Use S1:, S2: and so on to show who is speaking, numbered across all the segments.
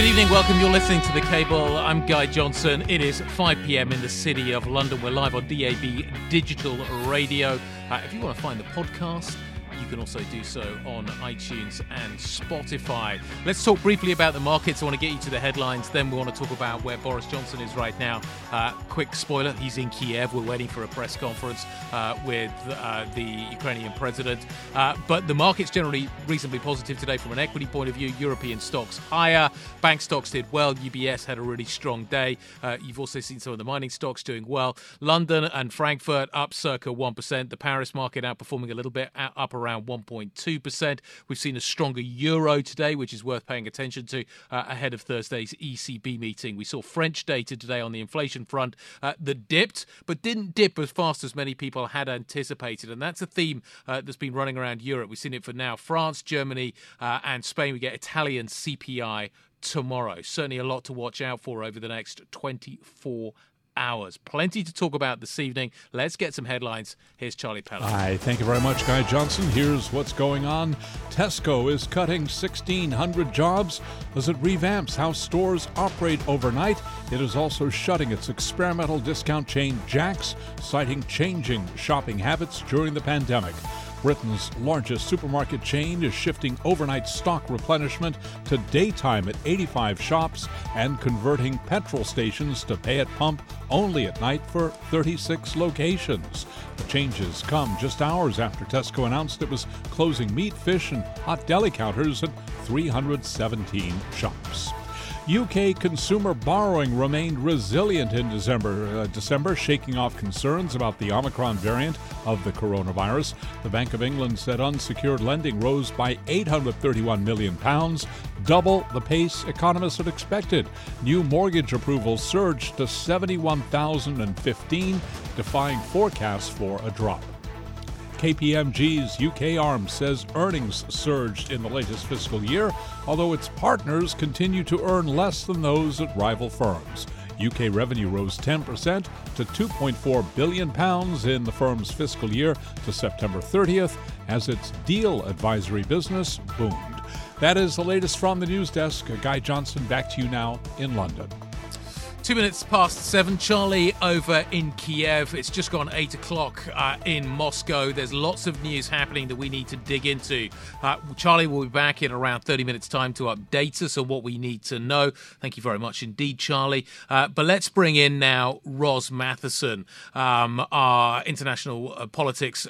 S1: Good evening, welcome. You're listening to The Cable. I'm Guy Johnson. It is 5 pm in the city of London. We're live on DAB Digital Radio. Uh, if you want to find the podcast, can also do so on iTunes and Spotify. Let's talk briefly about the markets. I want to get you to the headlines. Then we want to talk about where Boris Johnson is right now. Uh, quick spoiler he's in Kiev. We're waiting for a press conference uh, with uh, the Ukrainian president. Uh, but the market's generally reasonably positive today from an equity point of view. European stocks higher. Bank stocks did well. UBS had a really strong day. Uh, you've also seen some of the mining stocks doing well. London and Frankfurt up circa 1%. The Paris market outperforming a little bit, up around around 1.2%. We've seen a stronger euro today, which is worth paying attention to uh, ahead of Thursday's ECB meeting. We saw French data today on the inflation front uh, that dipped, but didn't dip as fast as many people had anticipated. And that's a theme uh, that's been running around Europe. We've seen it for now France, Germany, uh, and Spain. We get Italian CPI tomorrow. Certainly a lot to watch out for over the next 24 hours. Plenty to talk about this evening. Let's get some headlines. Here's Charlie Pellett.
S2: Hi, thank you very much, Guy Johnson. Here's what's going on. Tesco is cutting 1,600 jobs as it revamps how stores operate overnight. It is also shutting its experimental discount chain Jack's, citing changing shopping habits during the pandemic. Britain's largest supermarket chain is shifting overnight stock replenishment to daytime at 85 shops and converting petrol stations to pay at pump only at night for 36 locations. The changes come just hours after Tesco announced it was closing meat, fish, and hot deli counters at 317 shops. UK consumer borrowing remained resilient in December, uh, December, shaking off concerns about the Omicron variant of the coronavirus. The Bank of England said unsecured lending rose by 831 million pounds, double the pace economists had expected. New mortgage approvals surged to 71,015, defying forecasts for a drop. KPMG's UK arm says earnings surged in the latest fiscal year, although its partners continue to earn less than those at rival firms. UK revenue rose 10% to 2.4 billion pounds in the firm's fiscal year to September 30th as its deal advisory business boomed. That is the latest from the news desk. Guy Johnson back to you now in London.
S1: Two minutes past seven. Charlie over in Kiev. It's just gone eight o'clock uh, in Moscow. There's lots of news happening that we need to dig into. Uh, Charlie will be back in around 30 minutes' time to update us on what we need to know. Thank you very much indeed, Charlie. Uh, but let's bring in now Ros Mathieson, um, our international uh, politics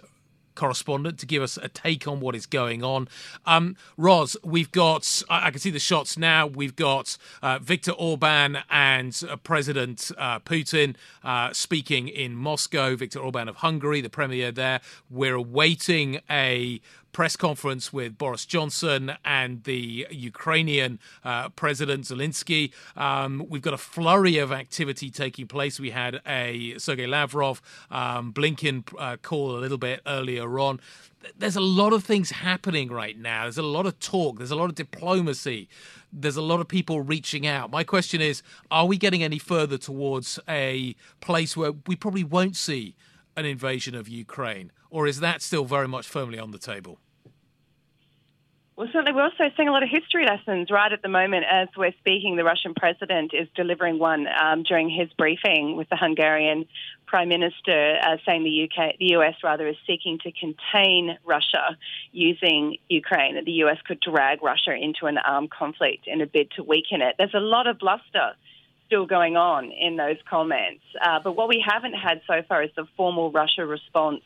S1: correspondent to give us a take on what is going on. Um, Ros, we've got, I can see the shots now, we've got uh, Viktor Orban and uh, President uh, Putin uh, speaking in Moscow, Viktor Orban of Hungary, the premier there. We're awaiting a press conference with Boris Johnson and the Ukrainian uh, President Zelensky. Um, we've got a flurry of activity taking place. We had a Sergei Lavrov, um, Blinken uh, call a little bit earlier on. There's a lot of things happening right now. There's a lot of talk. There's a lot of diplomacy. There's a lot of people reaching out. My question is are we getting any further towards a place where we probably won't see an invasion of Ukraine? Or is that still very much firmly on the table?
S3: Well, certainly, we're also seeing a lot of history lessons right at the moment as we're speaking. The Russian president is delivering one um, during his briefing with the Hungarian prime minister, uh, saying the UK, the US rather, is seeking to contain Russia using Ukraine. That the US could drag Russia into an armed conflict in a bid to weaken it. There's a lot of bluster still going on in those comments. Uh, but what we haven't had so far is the formal Russia response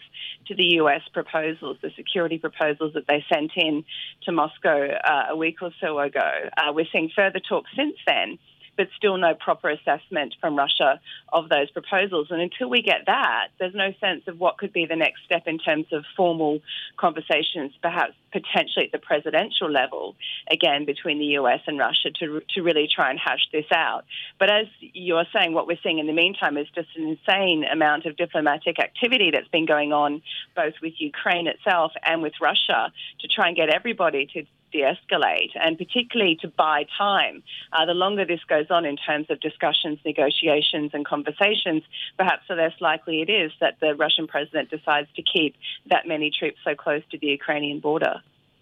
S3: to the US proposals, the security proposals that they sent in to Moscow uh, a week or so ago. Uh, we're seeing further talk since then but still no proper assessment from Russia of those proposals. And until we get that, there's no sense of what could be the next step in terms of formal conversations, perhaps potentially at the presidential level, again, between the US and Russia to, to really try and hash this out. But as you're saying, what we're seeing in the meantime is just an insane amount of diplomatic activity that's been going on both with Ukraine itself and with Russia to try and get everybody to de escalate and particularly to buy time. Uh, the longer this goes on in terms of discussions, negotiations, and conversations, perhaps the less likely it is that the Russian president decides to keep that many troops so close to the Ukrainian border.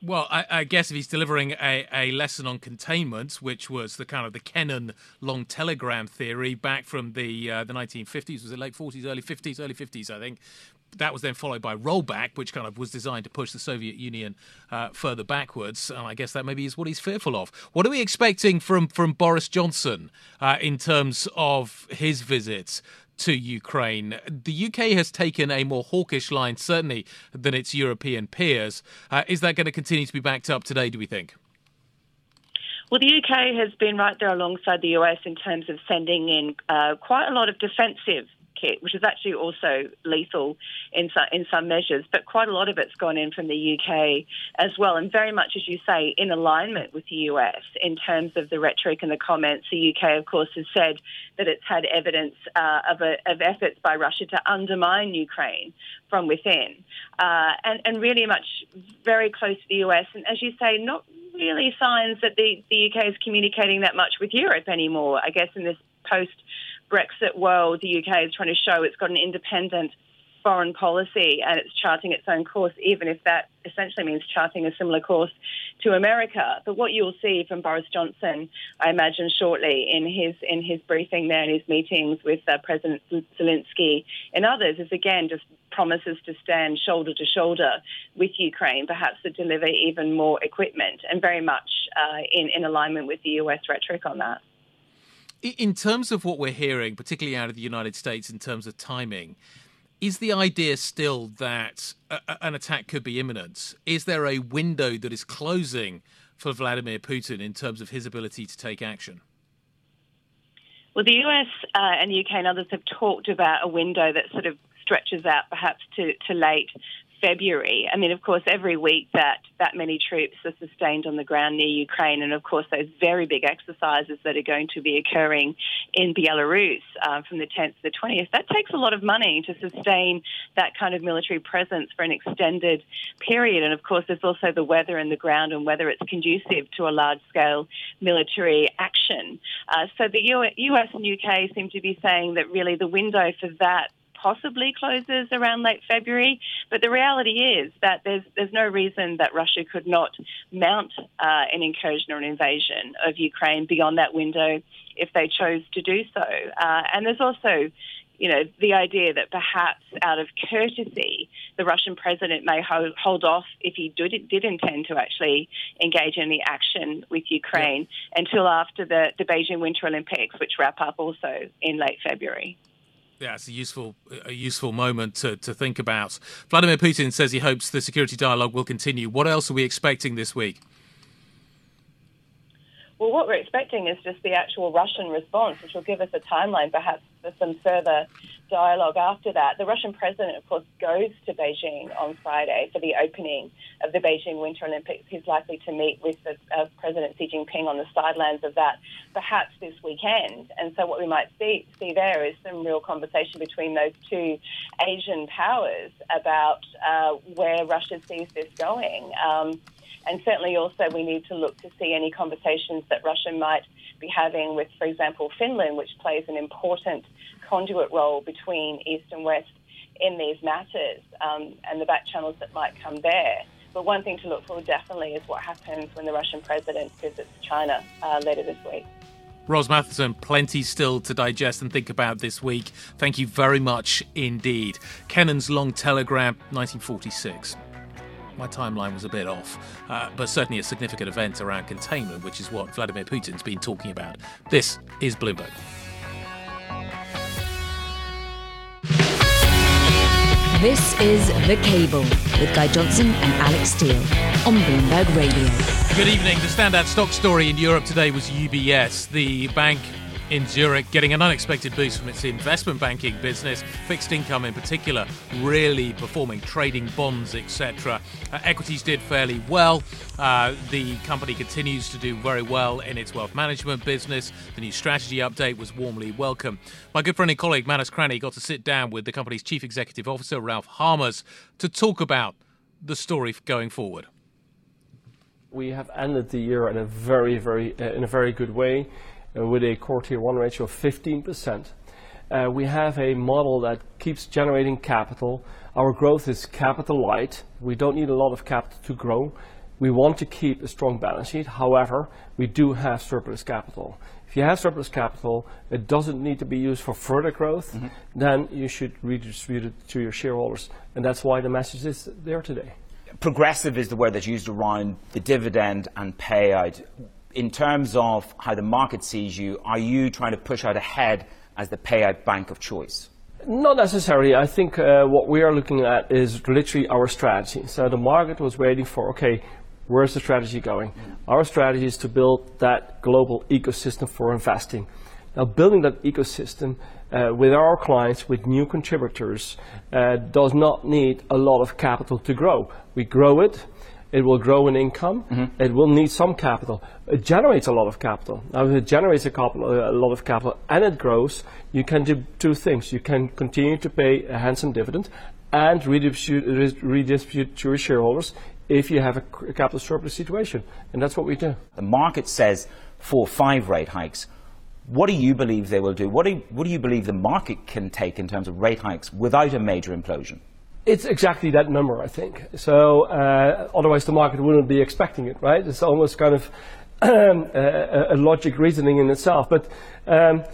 S1: Well, I, I, guess if he's delivering a, a lesson on containment, which was the kind of the Kennan long telegram theory back from the uh, the 1950s, was it late 40s, early 50s, early 50s, I think that was then followed by rollback, which kind of was designed to push the Soviet Union uh, further backwards. And I guess that maybe is what he's fearful of. What are we expecting from from Boris Johnson uh, in terms of his visits? To Ukraine. The UK has taken a more hawkish line, certainly, than its European peers. Uh, is that going to continue to be backed up today, do we think?
S3: Well, the UK has been right there alongside the US in terms of sending in uh, quite a lot of defensive kit, which is actually also lethal in some, in some measures, but quite a lot of it's gone in from the UK as well, and very much, as you say, in alignment with the US in terms of the rhetoric and the comments. The UK, of course, has said that it's had evidence uh, of, a, of efforts by Russia to undermine Ukraine from within, uh, and, and really much very close to the US, and as you say, not really signs that the, the UK is communicating that much with Europe anymore. I guess in this post Brexit world, the UK is trying to show it's got an independent foreign policy and it's charting its own course, even if that essentially means charting a similar course to America. But what you'll see from Boris Johnson, I imagine shortly in his in his briefing there, and his meetings with uh, President Zelensky and others, is again just promises to stand shoulder to shoulder with Ukraine, perhaps to deliver even more equipment, and very much uh, in in alignment with the US rhetoric on that.
S1: In terms of what we're hearing, particularly out of the United States, in terms of timing, is the idea still that a, an attack could be imminent? Is there a window that is closing for Vladimir Putin in terms of his ability to take action?
S3: Well, the US uh, and the UK and others have talked about a window that sort of stretches out perhaps to, to late February. I mean, of course, every week that that many troops are sustained on the ground near Ukraine, and of course, those very big exercises that are going to be occurring in Belarus uh, from the 10th to the 20th, that takes a lot of money to sustain that kind of military presence for an extended period. And of course, there's also the weather and the ground and whether it's conducive to a large scale military action. Uh, so the US and UK seem to be saying that really the window for that possibly closes around late February. But the reality is that there's there's no reason that Russia could not mount uh, an incursion or an invasion of Ukraine beyond that window if they chose to do so. Uh, and there's also you know, the idea that perhaps out of courtesy, the Russian president may hold, hold off if he did, did intend to actually engage in the action with Ukraine yeah. until after the, the Beijing Winter Olympics, which wrap up also in late February
S1: yeah, it's a useful a useful moment to, to think about. Vladimir Putin says he hopes the security dialogue will continue. What else are we expecting this week?
S3: Well, what we're expecting is just the actual Russian response, which will give us a timeline perhaps for some further dialogue after that. The Russian president, of course, goes to Beijing on Friday for the opening of the Beijing Winter Olympics. He's likely to meet with the, uh, President Xi Jinping on the sidelines of that, perhaps this weekend. And so, what we might see, see there is some real conversation between those two Asian powers about uh, where Russia sees this going. Um, and certainly, also, we need to look to see any conversations that Russia might be having with, for example, Finland, which plays an important conduit role between East and West in these matters um, and the back channels that might come there. But one thing to look for definitely is what happens when the Russian president visits China uh, later this week.
S1: Ros Mathieson, plenty still to digest and think about this week. Thank you very much indeed. Kennan's Long Telegram, 1946 my timeline was a bit off, uh, but certainly a significant event around containment, which is what Vladimir Putin's been talking about. This is Bloomberg.
S4: This is The Cable with Guy Johnson and Alex Steel on Bloomberg Radio.
S1: Good evening. The standout stock story in Europe today was UBS. The bank in Zurich, getting an unexpected boost from its investment banking business, fixed income in particular, really performing, trading bonds, etc. Uh, equities did fairly well. Uh, the company continues to do very well in its wealth management business. The new strategy update was warmly welcome. My good friend and colleague Manus Cranny got to sit down with the company's chief executive officer, Ralph Hamers, to talk about the story going forward.
S5: We have ended the year in a very, very, uh, in a very good way with a core tier one ratio of 15%. Uh, we have a model that keeps generating capital. Our growth is capital light. We don't need a lot of capital to grow. We want to keep a strong balance sheet. However, we do have surplus capital. If you have surplus capital, it doesn't need to be used for further growth, mm-hmm. then you should redistribute it to your shareholders. And that's why the message is there today.
S6: Progressive is the word that's used around the dividend and payout in terms of how the market sees you, are you trying to push out ahead as the payout bank of choice?
S5: Not necessarily. I think uh, what we are looking at is literally our strategy. So the market was waiting for, okay, where's the strategy going? Mm. Our strategy is to build that global ecosystem for investing. Now, building that ecosystem uh, with our clients, with new contributors, uh, does not need a lot of capital to grow. We grow it, it will grow in income. Mm-hmm. It will need some capital. It generates a lot of capital. Now, if it generates a, couple, a lot of capital and it grows, you can do two things. You can continue to pay a handsome dividend and redistribute, redistribute to your shareholders if you have a capital surplus situation. And that's what we do.
S6: The market says four, five rate hikes. What do you believe they will do? What do you, what do you believe the market can take in terms of rate hikes without a major implosion?
S5: It's exactly that number, I think. So uh, otherwise, the market wouldn't be expecting it, right? It's almost kind of um, a, a, logic reasoning in itself. But um,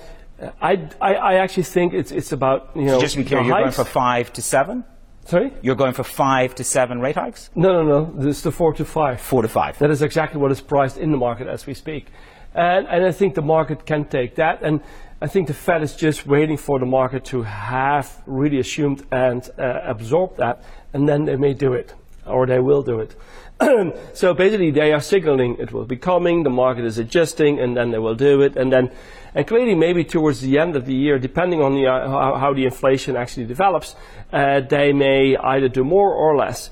S5: I, I, I, actually think it's it's about you know.
S6: So just to be clear, you're hikes. going for five to seven.
S5: Sorry?
S6: You're going for five to seven rate hikes?
S5: No, no, no. This is the four to five.
S6: Four to five.
S5: That is exactly what is priced in the market as we speak. And, and I think the market can take that. And I think the Fed is just waiting for the market to have really assumed and uh, absorbed that, and then they may do it, or they will do it. so basically, they are signaling it will be coming, the market is adjusting, and then they will do it, and then, and clearly, maybe towards the end of the year, depending on the, uh, how, how, the inflation actually develops, uh, they may either do more or less.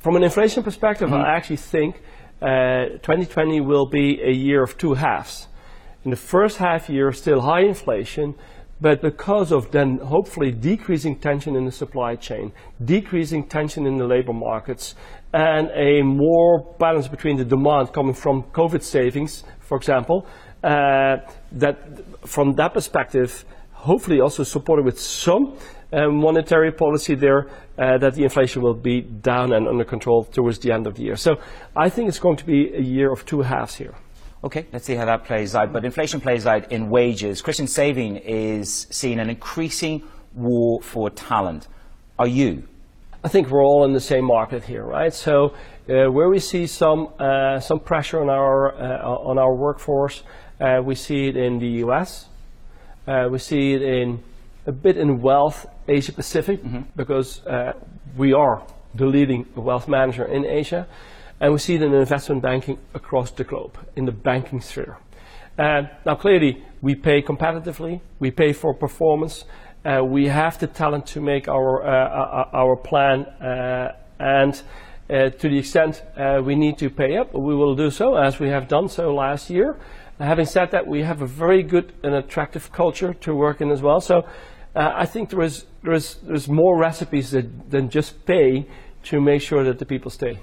S5: From an inflation perspective, mm-hmm. I actually think 2020 uh, will be a year of two halves in the first half year, still high inflation, but because of then hopefully decreasing tension in the supply chain, decreasing tension in the labor markets, and a more balance between the demand coming from COVID savings, for example, uh, that from that perspective, hopefully also supported with some uh, monetary policy there, uh, that the inflation will be down and under control towards the end of the year. So I think it's going to be a year of two halves here.
S6: Okay, let's see how that plays out. But inflation plays out in wages. Christian Sewing is seeing an increasing war for talent. Are you?
S5: I think we're all in the same market here, right? So uh, where we see some uh, some pressure on our uh, on our workforce, uh, we see it in the U.S. Uh, we see it in a bit in wealth Asia Pacific mm-hmm. because uh, we are the leading wealth manager in Asia. And we see it in investment banking across the globe, in the banking sphere. And now, clearly, we pay competitively, we pay for performance, uh, we have the talent to make our, uh, uh our plan, uh, and uh, to the extent uh, we need to pay up, we will do so, as we have done so last year. Having said that, we have a very good and attractive culture to work in as well. So I think there is, there is there's more recipes that, than just pay to make sure that the people stay.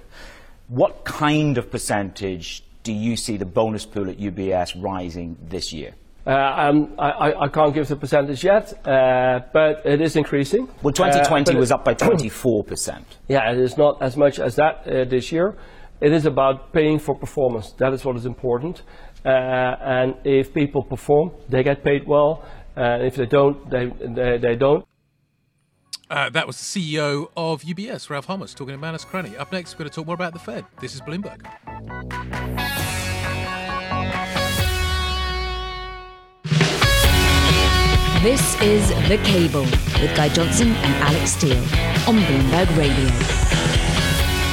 S6: What kind of percentage do you see the bonus pool at UBS rising this year?
S5: Uh, um, I, I, can't give the percentage yet, uh, but it is increasing.
S6: Well, 2020 uh, was up by 24%.
S5: Yeah, it is not as much as that uh, this year. It is about paying for performance. That is what is important. Uh, and if people perform, they get paid well. And if they don't, they, they, they don't.
S1: Uh, that was the CEO of UBS, Ralph Hamers, talking to Manus Cranny. Up next, we're going to talk more about the Fed. This is Bloomberg.
S4: This is The Cable with Guy Johnson and Alex Steel on Bloomberg Radio.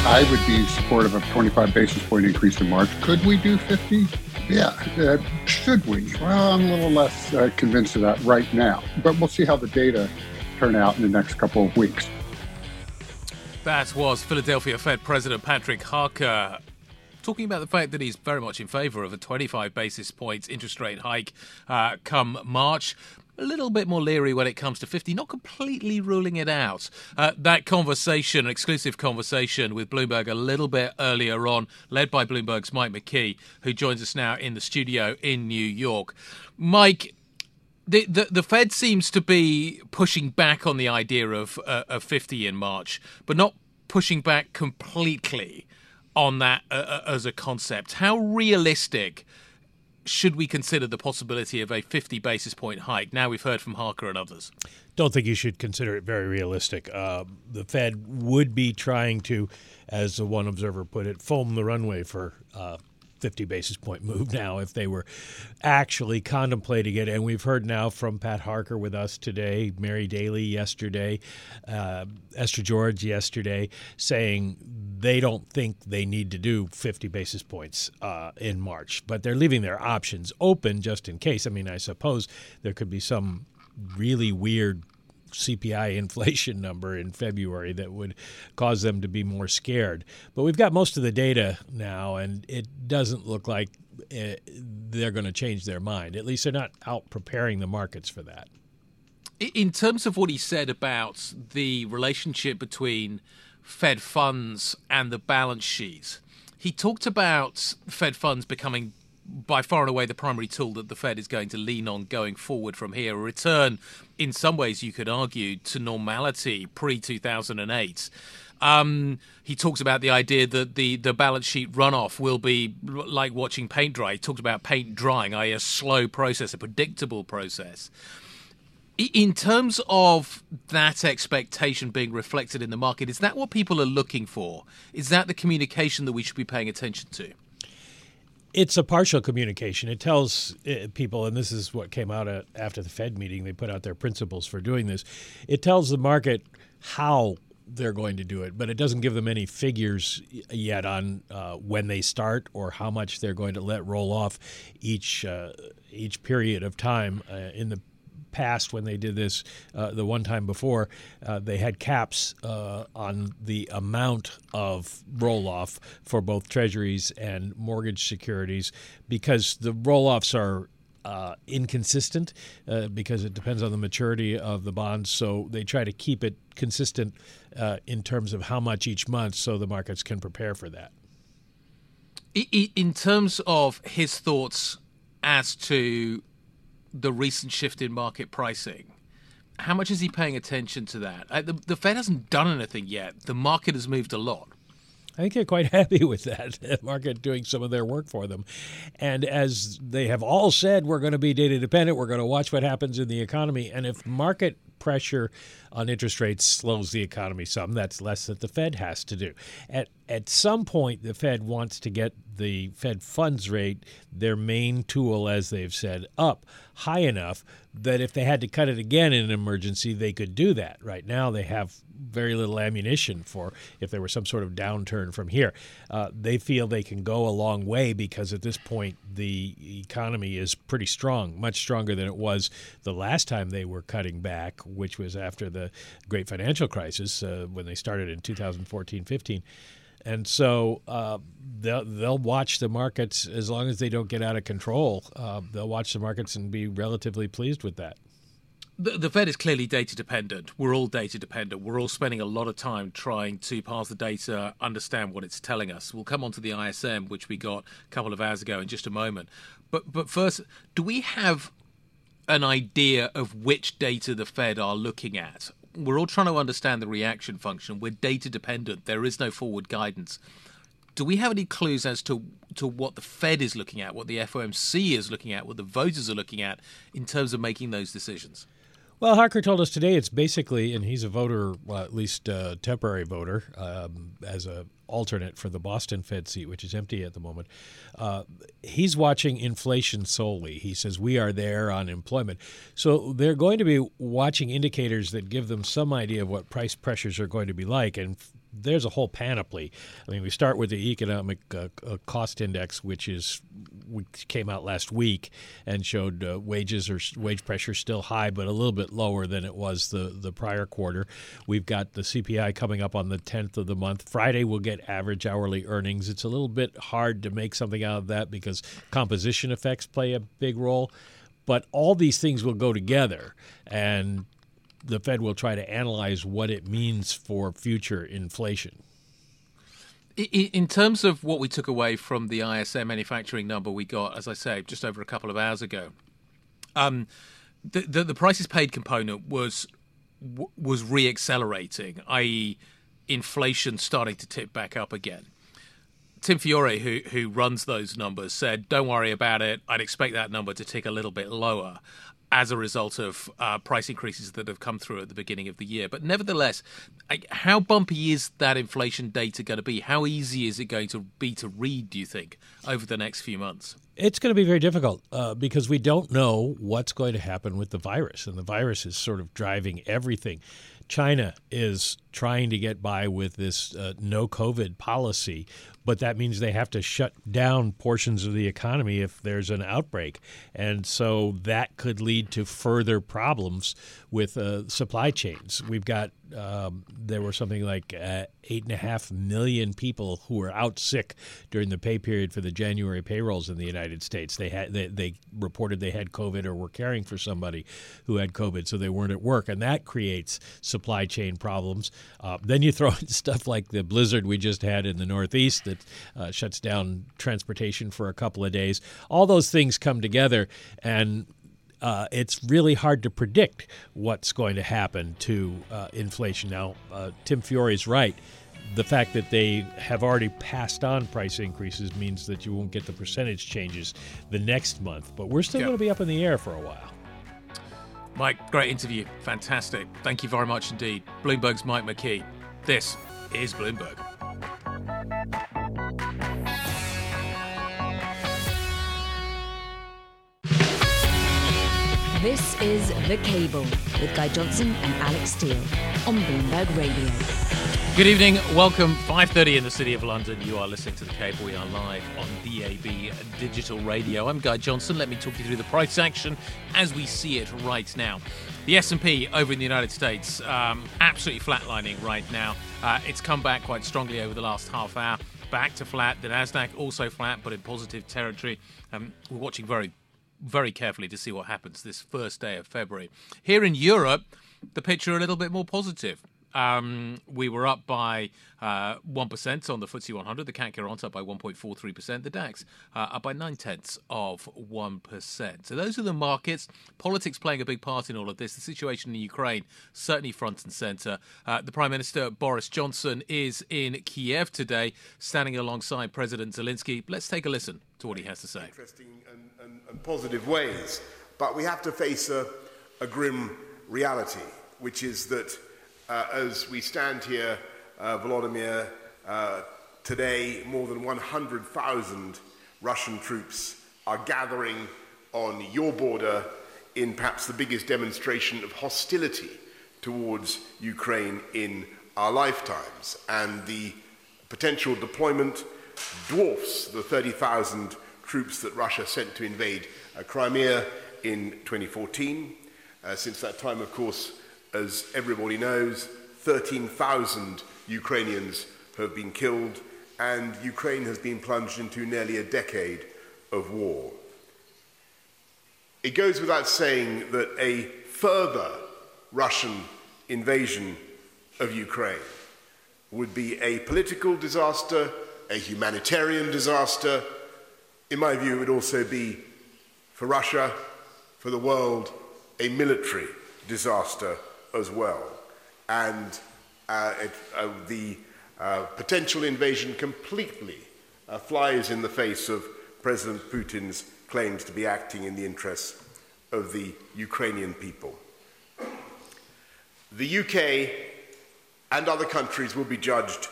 S7: I would be supportive of 25 basis point increase in March. Could we do 50? Yeah, uh, should we? Well, I'm a little less uh, convinced of that right now, but we'll see how the data turn out in the next couple of weeks.
S1: That was Philadelphia Fed President Patrick Harker talking about the fact that he's very much in favor of a 25 basis points interest rate hike uh, come March a little bit more leery when it comes to 50, not completely ruling it out. Uh, that conversation, exclusive conversation with Bloomberg a little bit earlier on, led by Bloomberg's Mike McKee, who joins us now in the studio in New York. Mike, the, the, the Fed seems to be pushing back on the idea of, uh, of 50 in March, but not pushing back completely on that uh, uh as a concept. How realistic should we consider the possibility of a 50 basis point hike? Now we've heard from Harker and others.
S8: Don't think you should consider it very realistic. Uh, the Fed would be trying to, as one observer put it, foam the runway for uh, 50 basis point move now if they were actually contemplating it. And we've heard now from Pat Harker with us today, Mary Daly yesterday, uh, Esther George yesterday, saying they don't think they need to do 50 basis points uh, in March, but they're leaving their options open just in case. I mean, I suppose there could be some really weird CPI inflation number in February that would cause them to be more scared. But we've got most of the data now, and it doesn't look like eh, they're going to change their mind. At least they're not out preparing the markets for that.
S1: In terms of what he said about the relationship between Fed funds and the balance sheet, he talked about Fed funds becoming by far and away the primary tool that the Fed is going to lean on going forward from here. A return, in some ways, you could argue, to normality pre 2008. Um, he talks about the idea that the, the balance sheet runoff will be like watching paint dry. He talked about paint drying, i.e., a slow process, a predictable process. In terms of that expectation being reflected in the market, is that what people are looking for? Is that the communication that we should be paying attention to?
S8: It's a partial communication. It tells uh, people, and this is what came out after the Fed meeting. They put out their principles for doing this. It tells the market how they're going to do it, but it doesn't give them any figures yet on uh, when they start or how much they're going to let roll off each uh, each period of time uh, in the past when they did this uh, the one time before, uh, they had caps uh, on the amount of roll off for both treasuries and mortgage securities because the roll offs are uh, inconsistent uh, because it depends on the maturity of the bonds. So they try to keep it consistent uh, in terms of how much each month so the markets can prepare for that.
S1: In terms of his thoughts as to the recent shift in market pricing. How much is he paying attention to that? Uh, the, the Fed hasn't done anything yet. The market has moved a lot.
S8: I think they're quite happy with that. The market doing some of their work for them. And as they have all said, we're going to be data dependent. We're going to watch what happens in the economy. And if market pressure on interest rates slows the economy some, that's less that the Fed has to do. At at some point, the Fed wants to get the Fed funds rate, their main tool, as they've said, up high enough that if they had to cut it again in an emergency, they could do that. Right now, they have very little ammunition for if there were some sort of downturn from here. Uh, they feel they can go a long way because at this point, the economy is pretty strong, much stronger than it was the last time they were cutting back, which was after the great financial crisis uh, when they started in 2014 15 and so uh, they'll they'll watch the markets as long as they don't get out of control. Uh, they'll watch the markets and be relatively pleased with that.
S1: The, the, Fed is clearly data dependent. We're all data dependent. We're all spending a lot of time trying to parse the data, understand what it's telling us. We'll come on to the ISM, which we got a couple of hours ago, in just a moment. But but first, do we have an idea of which data the Fed are looking at? We're all trying to understand the reaction function. We're data dependent. There is no forward guidance. Do we have any clues as to to what the Fed is looking at, what the FOMC is looking at, what the voters are looking at in terms of making those decisions?
S8: Well, Harker told us today it's basically, and he's a voter, well, at least a temporary voter, um, as a alternate for the Boston Fed seat, which is empty at the moment. Uh, he's watching inflation solely. He says we are there on employment. So they're going to be watching indicators that give them some idea of what price pressures are going to be like. And there's a whole panoply. I mean, we start with the economic uh, uh, cost index, which is came out last week and showed uh, wages or wage pressure still high, but a little bit lower than it was the the prior quarter. We've got the CPI coming up on the 10th of the month. Friday we'll get average hourly earnings. It's a little bit hard to make something out of that because composition effects play a big role. But all these things will go together, and the Fed will try to analyze what it means for future inflation.
S1: In terms of what we took away from the ISM manufacturing number we got, as I say, just over a couple of hours ago, um, the, the, the prices paid component was was re-accelerating, i.e., inflation starting to tip back up again. Tim Fiore, who who runs those numbers, said, "Don't worry about it. I'd expect that number to tick a little bit lower." As a result of uh, price increases that have come through at the beginning of the year. But nevertheless, how bumpy is that inflation data going to be? How easy is it going to be to read, do you think, over the next few months?
S8: It's going to be very difficult uh, because we don't know what's going to happen with the virus, and the virus is sort of driving everything. China is trying to get by with this uh, no COVID policy, but that means they have to shut down portions of the economy if there's an outbreak. And so that could lead to further problems with uh, supply chains. We've got, um, there were something like uh, eight and a half million people who were out sick during the pay period for the January payrolls in the United States. They had they, they reported they had COVID or were caring for somebody who had COVID, so they weren't at work, and that creates supply chain problems. Uh, then you throw in stuff like the blizzard we just had in the Northeast that uh, shuts down transportation for a couple of days. All those things come together, and uh, it's really hard to predict what's going to happen to uh, inflation. Now, uh, Tim Fiore is right. The fact that they have already passed on price increases means that you won't get the percentage changes the next month, but we're still going to be up in the air for a while.
S1: Mike, great interview. Fantastic. Thank you very much indeed. Bloomberg's Mike McKee. This is Bloomberg.
S4: This is The Cable with Guy Johnson and Alex Steel on Bloomberg Radio.
S1: Good evening. Welcome. 5:30 in the City of London. You are listening to the Cable. We are live on DAB Digital Radio. I'm Guy Johnson. Let me talk you through the price action as we see it right now. The S&P over in the United States um, absolutely flatlining right now. Uh, it's come back quite strongly over the last half hour. Back to flat. The Nasdaq also flat, but in positive territory. Um, we're watching very, very carefully to see what happens this first day of February. Here in Europe, the picture a little bit more positive. Um, we were up by uh, 1% on the FTSE 100, the CAC 40 up by 1.43%, the DAX uh, up by 9 tenths of 1%. So those are the markets. Politics playing a big part in all of this. The situation in Ukraine, certainly front and centre. Uh, the Prime Minister, Boris Johnson, is in Kiev today, standing alongside President Zelensky. Let's take a listen to what he has to say.
S9: In interesting and, and, and positive ways, but we have to face a, a grim reality, which is that uh, as we stand here, uh, Volodymyr, uh, today more than 100,000 Russian troops are gathering on your border in perhaps the biggest demonstration of hostility towards Ukraine in our lifetimes. And the potential deployment dwarfs the 30,000 troops that Russia sent to invade uh, Crimea in 2014. Uh, since that time, of course, as everybody knows, 13,000 Ukrainians have been killed, and Ukraine has been plunged into nearly a decade of war. It goes without saying that a further Russian invasion of Ukraine would be a political disaster, a humanitarian disaster. In my view, it would also be, for Russia, for the world, a military disaster as well. And uh, it, uh, the uh, potential invasion completely uh, flies in the face of President Putin's claims to be acting in the interests of the Ukrainian people. The UK and other countries will be judged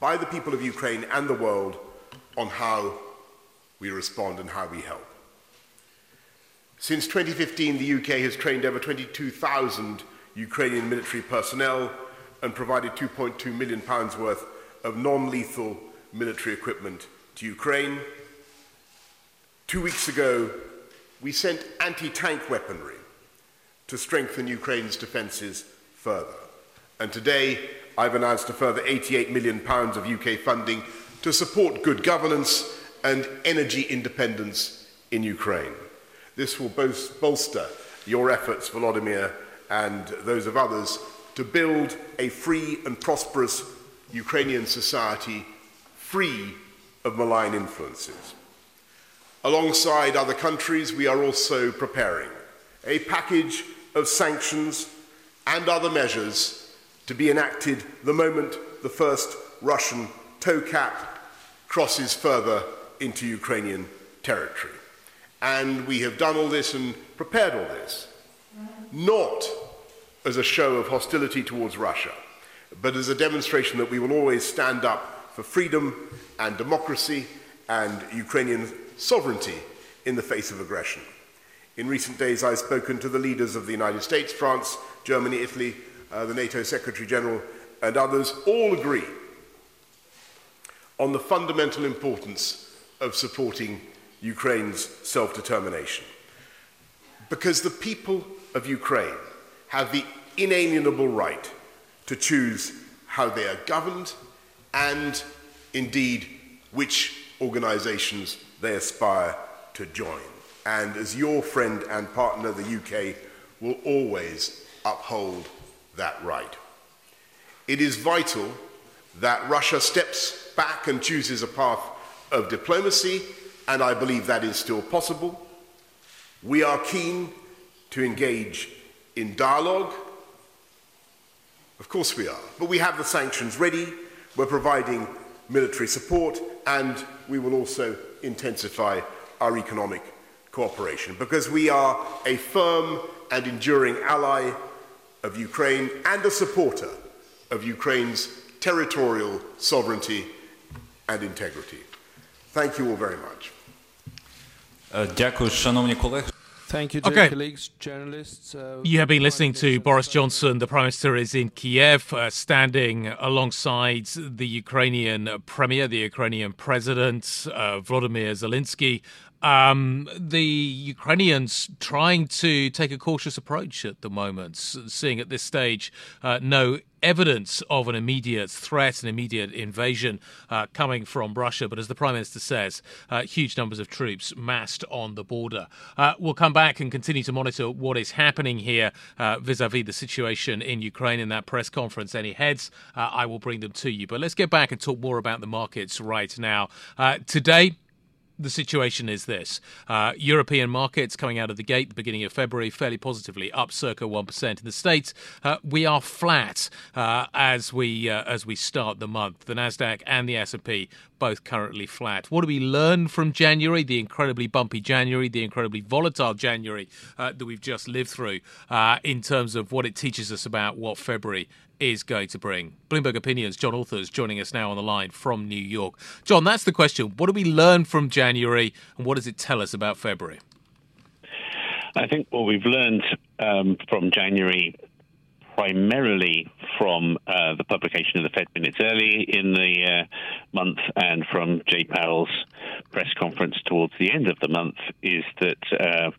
S9: by the people of Ukraine and the world on how we respond and how we help. Since 2015, the UK has trained over 22,000 Ukrainian military personnel and provided 2.2 million pounds worth of non-lethal military equipment to Ukraine. Two weeks ago, we sent anti tank weaponry to strengthen Ukraine's defences further. And today, I've announced a further £88 million of UK funding to support good governance and energy independence in Ukraine. This will both bolster your efforts, Volodymyr, and those of others, to build a free and prosperous Ukrainian society free of malign influences. Alongside other countries, we are also preparing a package of sanctions and other measures to be enacted the moment the first Russian toe cap crosses further into Ukrainian territory. And we have done all this and prepared all this not as a show of hostility towards Russia, but as a demonstration that we will always stand up for freedom and democracy and Ukrainian sovereignty in the face of aggression. In recent days, I've spoken to the leaders of the United States, France, Germany, Italy, uh, the NATO Secretary General, and others. All agree on the fundamental importance of supporting Ukraine's self determination. Because the people of Ukraine have the inalienable right to choose how they are governed and, indeed, which organisations they aspire to join. And as your friend and partner, the UK will always uphold that right. It is vital that Russia steps back and chooses a path of diplomacy, and I believe that is still possible. We are keen to engage in dialogue. Of course we are. But we have the sanctions ready. We're providing military support, and we will also intensify our economic cooperation because we are a firm and enduring ally of Ukraine and a supporter of Ukraine's territorial sovereignty and integrity. Thank you all very much.
S10: Дякую, шановні колеги.
S11: Thank you, dear
S1: Okay.
S11: colleagues, journalists. Uh,
S1: You have been listening to Boris Johnson. The Prime Minister is in Kiev, uh, standing alongside the Ukrainian Premier, the Ukrainian President, uh, Volodymyr Zelensky. Um, the Ukrainians trying to take a cautious approach at the moment, seeing at this stage uh, no evidence of an immediate threat, an immediate invasion uh, coming from Russia. But as the Prime Minister says, uh, huge numbers of troops massed on the border. Uh, we'll come back and continue to monitor what is happening here vis a vis the situation in Ukraine in that press conference. Any heads, uh, I will bring them to you. But let's get back and talk more about the markets right now. Uh, today, the situation is this. Uh, European markets coming out of the gate the beginning of February fairly positively up circa 1% in the states uh, we are flat uh, as we uh, as we start the month. The Nasdaq and the S&P both currently flat what do we learn from January the incredibly bumpy January the incredibly volatile January uh, that we've just lived through uh, in terms of what it teaches us about what February is going to bring. Bloomberg Opinions, John Authers joining us now on the line from New York. John, that's the question. What do we learn from January and what does it tell us about February?
S12: I think what we've learned um, from January, primarily from uh, the publication of the Fed minutes early in the uh, month and from Jay Powell's press conference towards the end of the month, is that uh,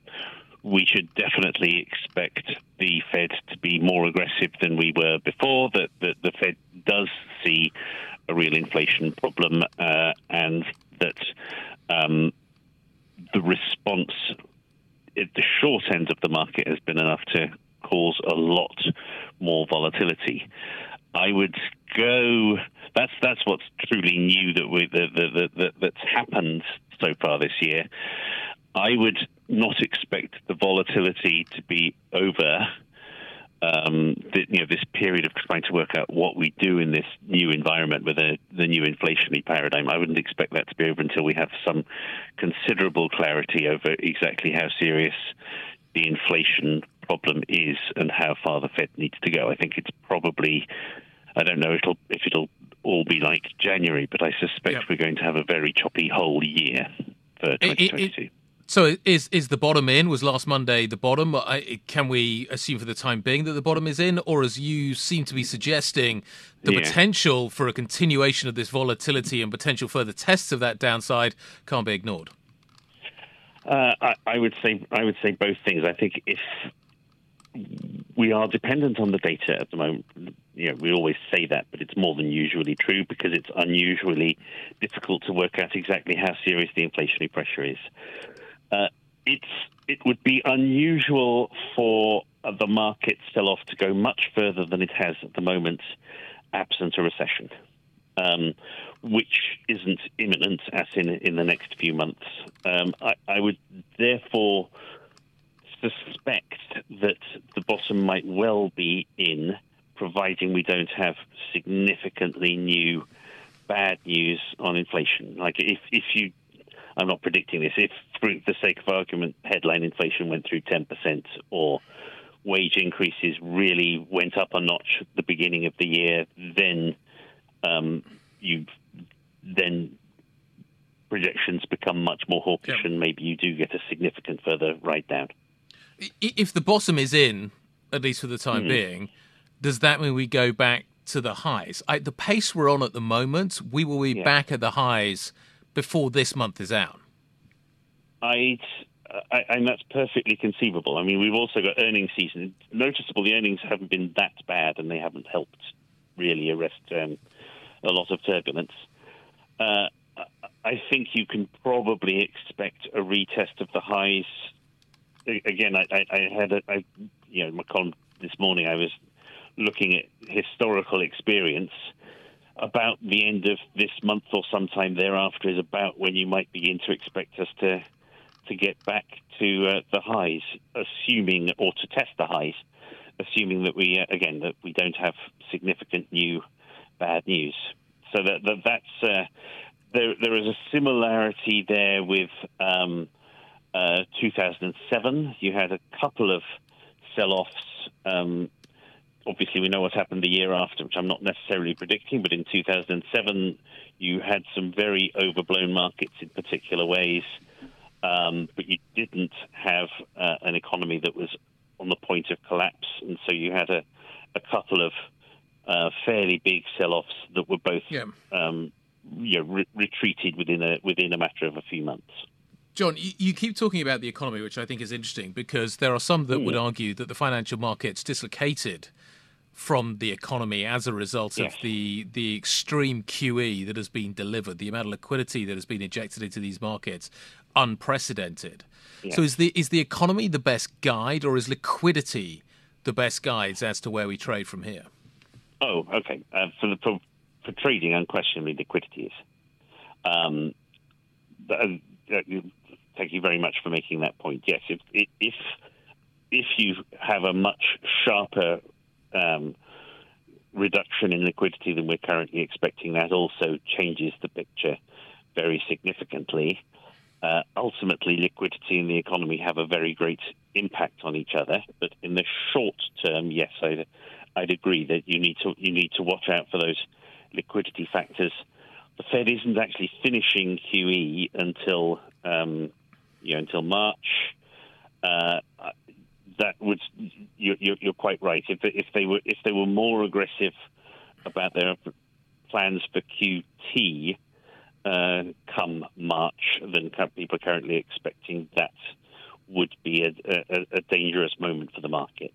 S12: we should definitely expect the Fed to be more aggressive than we were before, that, that the Fed does see a real inflation problem, uh, and that um, the response at the short end of the market has been enough to cause a lot more volatility. I would go. That's that's what's truly new that we that, that, that, that's happened so far this year. I would not expect the volatility to be over. Um, the, you know, this period of trying to work out what we do in this new environment with a, the new inflationary paradigm. I wouldn't expect that to be over until we have some considerable clarity over exactly how serious the inflation problem is and how far the Fed needs to go. I think it's probably, I don't know it'll, if it'll all be like January, but I suspect we're going to have a very choppy whole year for
S1: It- it-
S12: 2022.
S1: So is is the bottom in? Was last Monday the bottom? I, can we assume for the time being that the bottom is in, or as you seem to be suggesting, the
S12: Yeah.
S1: potential for a continuation of this volatility and potential further tests of that downside can't be ignored?
S12: Uh, I, I would say I would say both things. I think if we are dependent on the data at the moment, you know, we always say that, but it's more than usually true because it's unusually difficult to work out exactly how serious the inflationary pressure is. Uh, it's it would be unusual for uh, the market sell-off to go much further than it has at the moment, absent a recession, um, which isn't imminent, as in in the next few months. Um, I, I would therefore suspect that the bottom might well be in, providing we don't have significantly new bad news on inflation. Like if if you I'm not predicting this. If, for the sake of argument, headline inflation went through 10% or wage increases really went up a notch at the beginning of the year, then um, you then projections become much more hawkish, and maybe you do get a significant further write down.
S1: If the bottom is in, at least for the time
S12: Mhm.
S1: being, does that mean we go back to the highs? I, the pace we're on at the moment, we will be
S12: Yeah.
S1: back at the highs before this month is out.
S12: I'd, I, and that's perfectly conceivable. I mean, we've also got earnings season. Noticeable, the earnings haven't been that bad, and they haven't helped really arrest um, a lot of turbulence. Uh, I- think you can probably expect a retest of the highs. Again, I, I, I had a, I, you know, my column this morning. I was looking at historical experience. About the end of this month or sometime thereafter is about when you might begin to expect us to to get back to uh, the highs, assuming or to test the highs, assuming that we uh, again that we don't have significant new bad news. So that, that that's uh, there. There is a similarity there with um, uh, 2007. You had a couple of sell-offs. Um, obviously, we know what happened the year after, which I'm not necessarily predicting. But in 2007, you had some very overblown markets in particular ways um, but you didn't have uh, an economy that was on the point of collapse, and so you had a, a couple of fairly big sell-offs that were both
S1: Yeah.
S12: um, you know, re- retreated within a within a matter of a few months.
S1: John, you, keep talking about the economy, which I think is interesting because there are some that would
S12: Mm.
S1: argue that the financial markets dislocated from the economy as a result
S12: Yes.
S1: of the the extreme QE that has been delivered, the amount of liquidity that has been injected into these markets, unprecedented.
S12: Yeah.
S1: So is the is the economy the best guide, or is liquidity the best guides as to where we trade from here?
S12: Oh, okay. Uh, for the for, for trading, unquestionably, liquidity is. Um, but, uh, uh, thank you very much for making that point. Yes, if if if you have a much sharper um, reduction in liquidity than we're currently expecting, that also changes the picture very significantly. Uh, ultimately, liquidity and the economy have a very great impact on each other. But in the short term, yes, I'd, I'd agree that you need to you need to watch out for those liquidity factors. The Fed isn't actually finishing QE until um, you know until March. Uh, that would you're, you're, quite right. If if they were if they were more aggressive about their plans for QT uh, come March than people are currently expecting, that would be a, a, a dangerous moment for the market.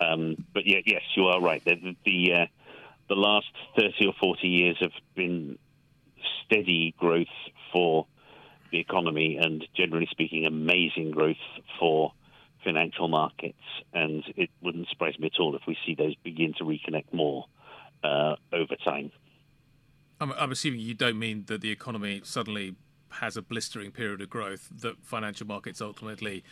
S12: Um, but yeah, yes, you are right. The the, uh, the last thirty or forty years have been steady growth for the economy, and generally speaking, amazing growth for financial markets. And it wouldn't surprise me at all if we see those begin to reconnect more uh, over time.
S1: I'm, I'm assuming you don't mean that the economy suddenly has a blistering period of growth that financial markets ultimately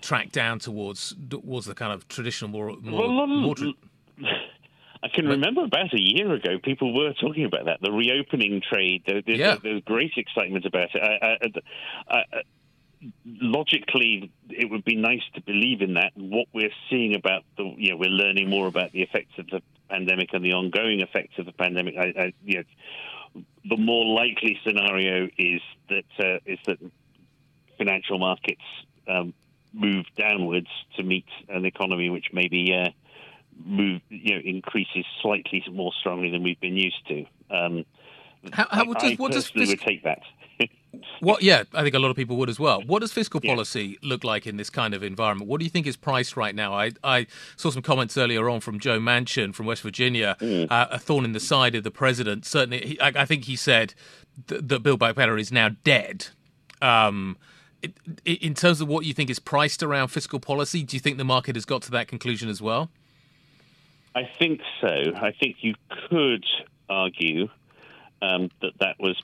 S1: track down towards towards the kind of traditional more more,
S12: Well,
S1: more tra-
S12: I can remember about a year ago, people were talking about that, the reopening trade. There, there's,
S1: Yeah.
S12: there's great excitement about it. I, I, I, I, logically, it would be nice to believe in that. What we're seeing about the, you know, we're learning more about the effects of the pandemic and the ongoing effects of the pandemic. I, I, you know, the more likely scenario is that uh, is that financial markets um, move downwards to meet an economy which maybe uh, move you know increases slightly more strongly than we've been used to. Um,
S1: How- how-
S12: I,
S1: what
S12: I
S1: does- what does
S12: personally would take that.
S1: What? Yeah, I think a lot of people would as well. What does fiscal policy look like in this kind of environment? What do you think is priced right now? I, I saw some comments earlier on from Joe Manchin from West Virginia,
S12: Mm.
S1: uh, a thorn in the side of the president. Certainly, he, I, I think he said th- that Build Back Better is now dead. Um, it, it, in terms of what you think is priced around fiscal policy, do you think the market has got to that conclusion as well?
S12: I think so. I think you could argue um, that that was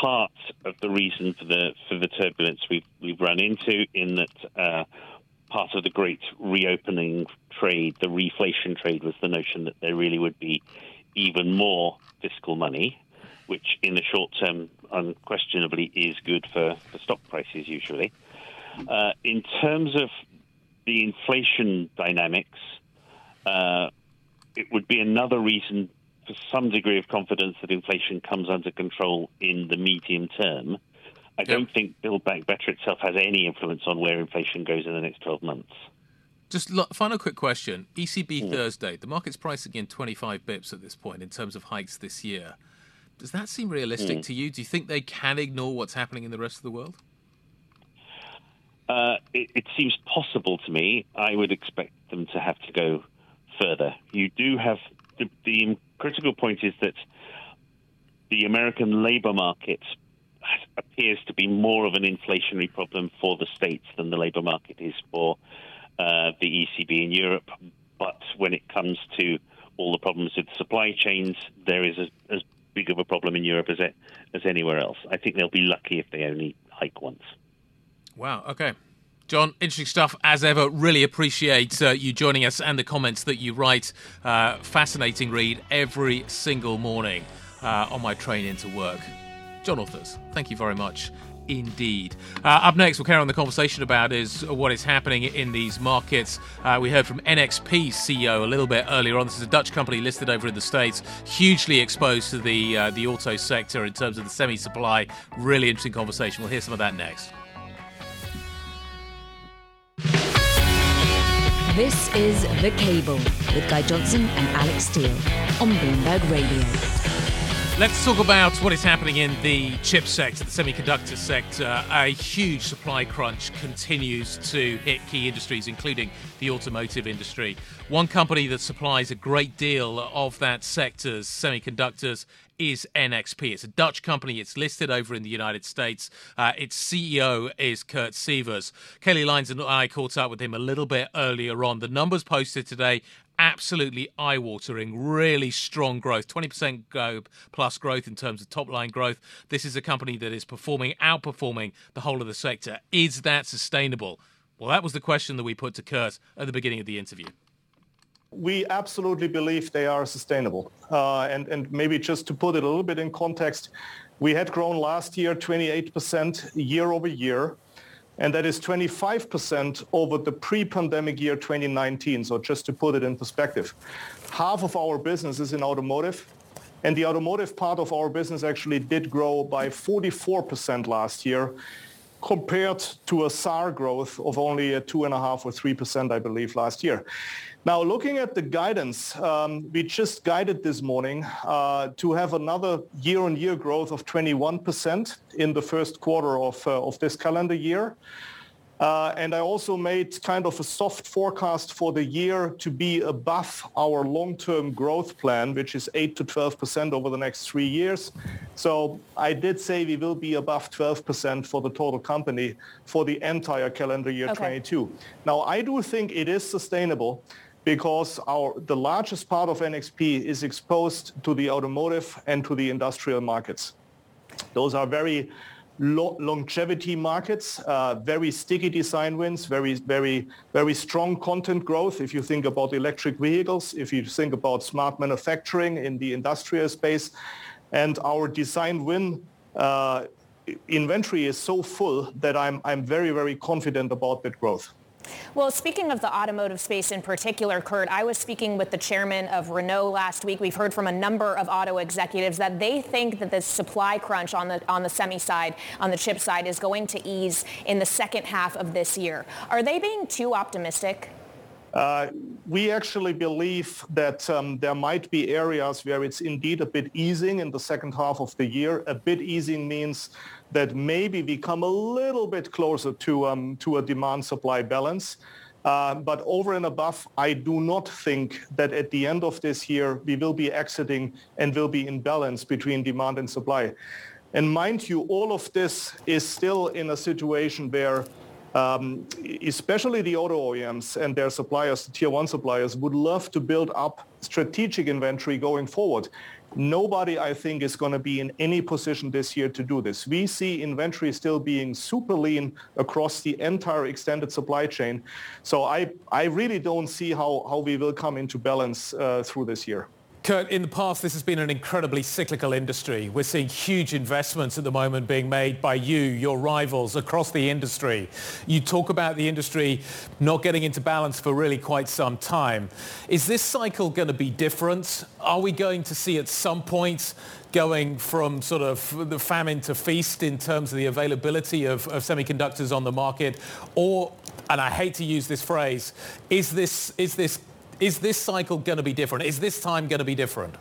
S12: part of the reason for the for the turbulence we've we've run into. In that uh, part of the great reopening trade, the reflation trade, was the notion that there really would be even more fiscal money, which in the short term unquestionably is good for, for stock prices usually. Uh, in terms of the inflation dynamics, uh, it would be another reason some degree of confidence that inflation comes under control in the medium term. I don't think Build Back Better itself has any influence on where inflation goes in the next 12 months.
S1: Just lo- final quick question: ECB Thursday, the market's pricing in 25 bips at this point in terms of hikes this year. Does that seem realistic
S12: Mm.
S1: to you? Do you think they can ignore what's happening in the rest of the world?
S12: Uh, it, it seems possible to me. I would expect them to have to go further. You do have the, the critical point is that the American labor market appears to be more of an inflationary problem for the states than the labor market is for uh, the ECB in Europe. But when it comes to all the problems with supply chains, there is a, as big of a problem in Europe as it, as anywhere else. I think they'll be lucky if they only hike once.
S1: Wow. Okay. John, interesting stuff as ever. Really appreciate uh, you joining us and the comments that you write. Uh, fascinating read every single morning uh, on my train into work. John Authers, thank you very much indeed. Uh, up next, we'll carry on the conversation about is what is happening in these markets. Uh, we heard from NXP CEO a little bit earlier on. This is a Dutch company listed over in the States, hugely exposed to the uh, the auto sector in terms of the semi supply. Really interesting conversation. We'll hear some of that next.
S4: This is The Cable with Guy Johnson and Alex Steel on Bloomberg Radio.
S1: Let's talk about what is happening in the chip sector, the semiconductor sector. A huge supply crunch continues to hit key industries, including the automotive industry. One company that supplies a great deal of that sector's semiconductors is NXP. It's a Dutch company. It's listed over in the United States. Uh, its CEO is Kurt Sievers. Kailey Leinz and I caught up with him a little bit earlier on. The numbers posted today absolutely eye-watering, really strong growth, 20% go plus growth in terms of top-line growth. This is a company that is performing, outperforming the whole of the sector. Is that sustainable? Well, that was the question that we put to Kurt at the beginning of the interview.
S13: We absolutely believe they are sustainable. Uh, and, and maybe just to put it a little bit in context, we had grown last year 28% year over year, and that is 25% over the pre-pandemic year 2019. So just to put it in perspective, half of our business is in automotive, and the automotive part of our business actually did grow by 44% last year compared to a SAR growth of only a two and a half or three percent, I believe, last year. Now, looking at the guidance, um, we just guided this morning uh, to have another year-on-year growth of 21% in the first quarter of, uh, of this calendar year. Uh, and I also made kind of a soft forecast for the year to be above our long-term growth plan, which is 8 to 12% over the next three years. So I did say we will be above 12% for the total company for the entire calendar year
S14: Okay.
S13: 22. Now, I do think it is sustainable because our, the largest part of NXP is exposed to the automotive and to the industrial markets. Those are very lo- longevity markets, uh, very sticky design wins, very, very, very strong content growth. If you think about electric vehicles, if you think about smart manufacturing in the industrial space, and our design win uh, inventory is so full that I'm, I'm very, very confident about that growth.
S14: Well, speaking of the automotive space in particular, Kurt, I was speaking with the chairman of Renault last week. We've heard from a number of auto executives that they think that the supply crunch on the on the semi side, on the chip side, is going to ease in the second half of this year. Are they being too optimistic?
S13: Uh, we actually believe that um, there might be areas where it's indeed a bit easing in the second half of the year. A bit easing means that maybe we come a little bit closer to, um, to a demand-supply balance. Uh, but over and above, I do not think that at the end of this year we will be exiting and will be in balance between demand and supply. And mind you, all of this is still in a situation where um, especially the auto OEMs and their suppliers, tier one suppliers, would love to build up strategic inventory going forward. Nobody, I think, is going to be in any position this year to do this. We see inventory still being super lean across the entire extended supply chain. So I, I really don't see how, how we will come into balance uh, through this year.
S15: Kurt, in the past, this has been an incredibly cyclical industry. We're seeing huge investments at the moment being made by you, your rivals across the industry. You talk about the industry not getting into balance for really quite some time. Is this cycle going to be different? Are we going to see at some point going from sort of the famine to feast in terms of the availability of, of semiconductors on the market? Or, and I hate to use this phrase, is this, is this is this cycle going to be different? Is this time going to be different?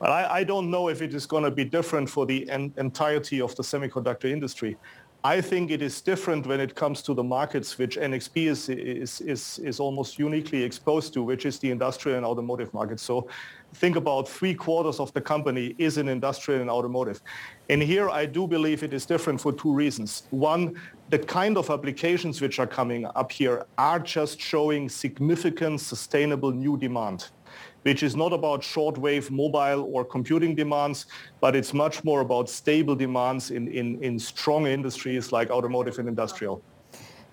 S13: Well, I, I, don't know if it is going to be different for the en- entirety of the semiconductor industry. I think it is different when it comes to the markets which NXP is, is, is, is almost uniquely exposed to, which is the industrial and automotive market. So think about three quarters of the company is in industrial and automotive. And here I do believe it is different for two reasons. One, the kind of applications which are coming up here are just showing significant sustainable new demand which is not about shortwave mobile or computing demands, but it's much more about stable demands in, in, in strong industries like automotive and industrial.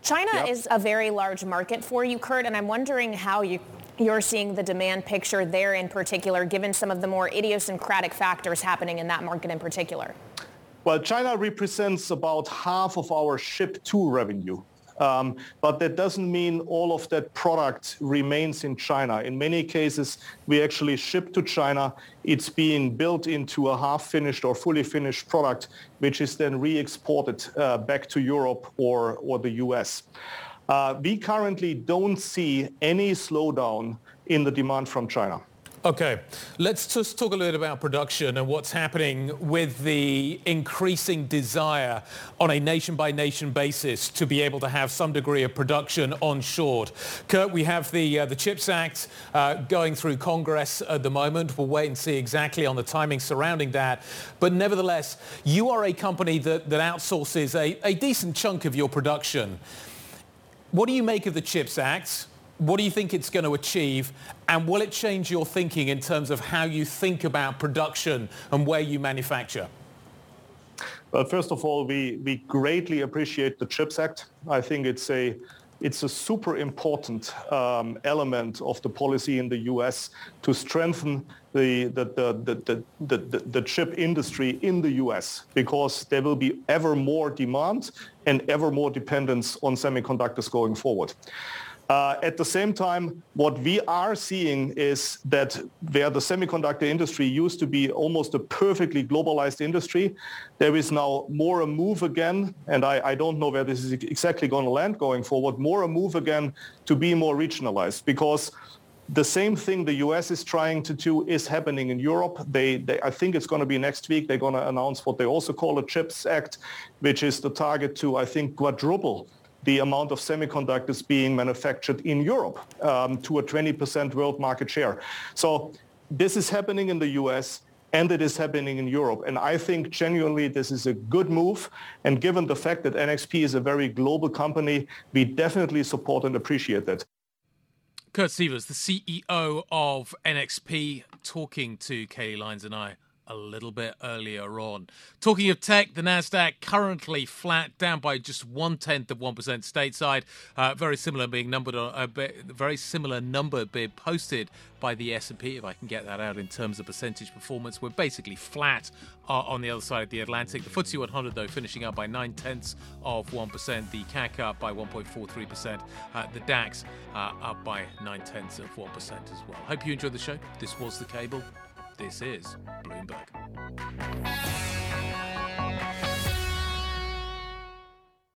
S14: China yep. is a very large market for you, Kurt, and I'm wondering how you you're seeing the demand picture there in particular, given some of the more idiosyncratic factors happening in that market in particular?
S13: Well, China represents about half of our ship to revenue. Um, but that doesn't mean all of that product remains in China. In many cases, we actually ship to China. It's being built into a half-finished or fully finished product, which is then re-exported uh, back to Europe or, or the US. Uh, we currently don't see any slowdown in the demand from China.
S15: Okay, let's just talk a little bit about production and what's happening with the increasing desire on a nation-by-nation basis to be able to have some degree of production onshore. Kurt, we have the uh, the CHIPS Act uh, going through Congress at the moment. We'll wait and see exactly on the timing surrounding that. But nevertheless, you are a company that, that outsources a, a decent chunk of your production. What do you make of the CHIPS Act? What do you think it's going to achieve? And will it change your thinking in terms of how you think about production and where you manufacture?
S13: Well, first of all, we, we greatly appreciate the CHIPS Act. I think it's a it's a super important um, element of the policy in the U.S. to strengthen the, the, the, the, the, the chip industry in the U.S. because there will be ever more demand and ever more dependence on semiconductors going forward. Uh, at the same time, what we are seeing is that where the semiconductor industry used to be almost a perfectly globalized industry, there is now more a move again, and I, I don't know where this is exactly going to land going forward, more a move again to be more regionalized because the same thing the US is trying to do is happening in Europe. They, they, I think it's going to be next week. They're going to announce what they also call a CHIPS Act, which is the target to, I think, quadruple the amount of semiconductors being manufactured in Europe um, to a 20% world market share. So this is happening in the US and it is happening in Europe. And I think genuinely this is a good move. And given the fact that NXP is a very global company, we definitely support and appreciate that.
S1: Kurt Sievers, the CEO of NXP, talking to Kailey Leinz and I a little bit earlier on. Talking of tech, the Nasdaq currently flat, down by just one tenth of one percent stateside. Uh, very similar being numbered, a uh, very similar number being posted by the S&P. If I can get that out in terms of percentage performance, we're basically flat uh, on the other side of the Atlantic. The FTSE 100 though finishing up by nine tenths of one percent. The CAC up by 1.43 percent. Uh, the DAX uh, up by nine tenths of one percent as well. Hope you enjoyed the show. This was the cable. This is Bloomberg.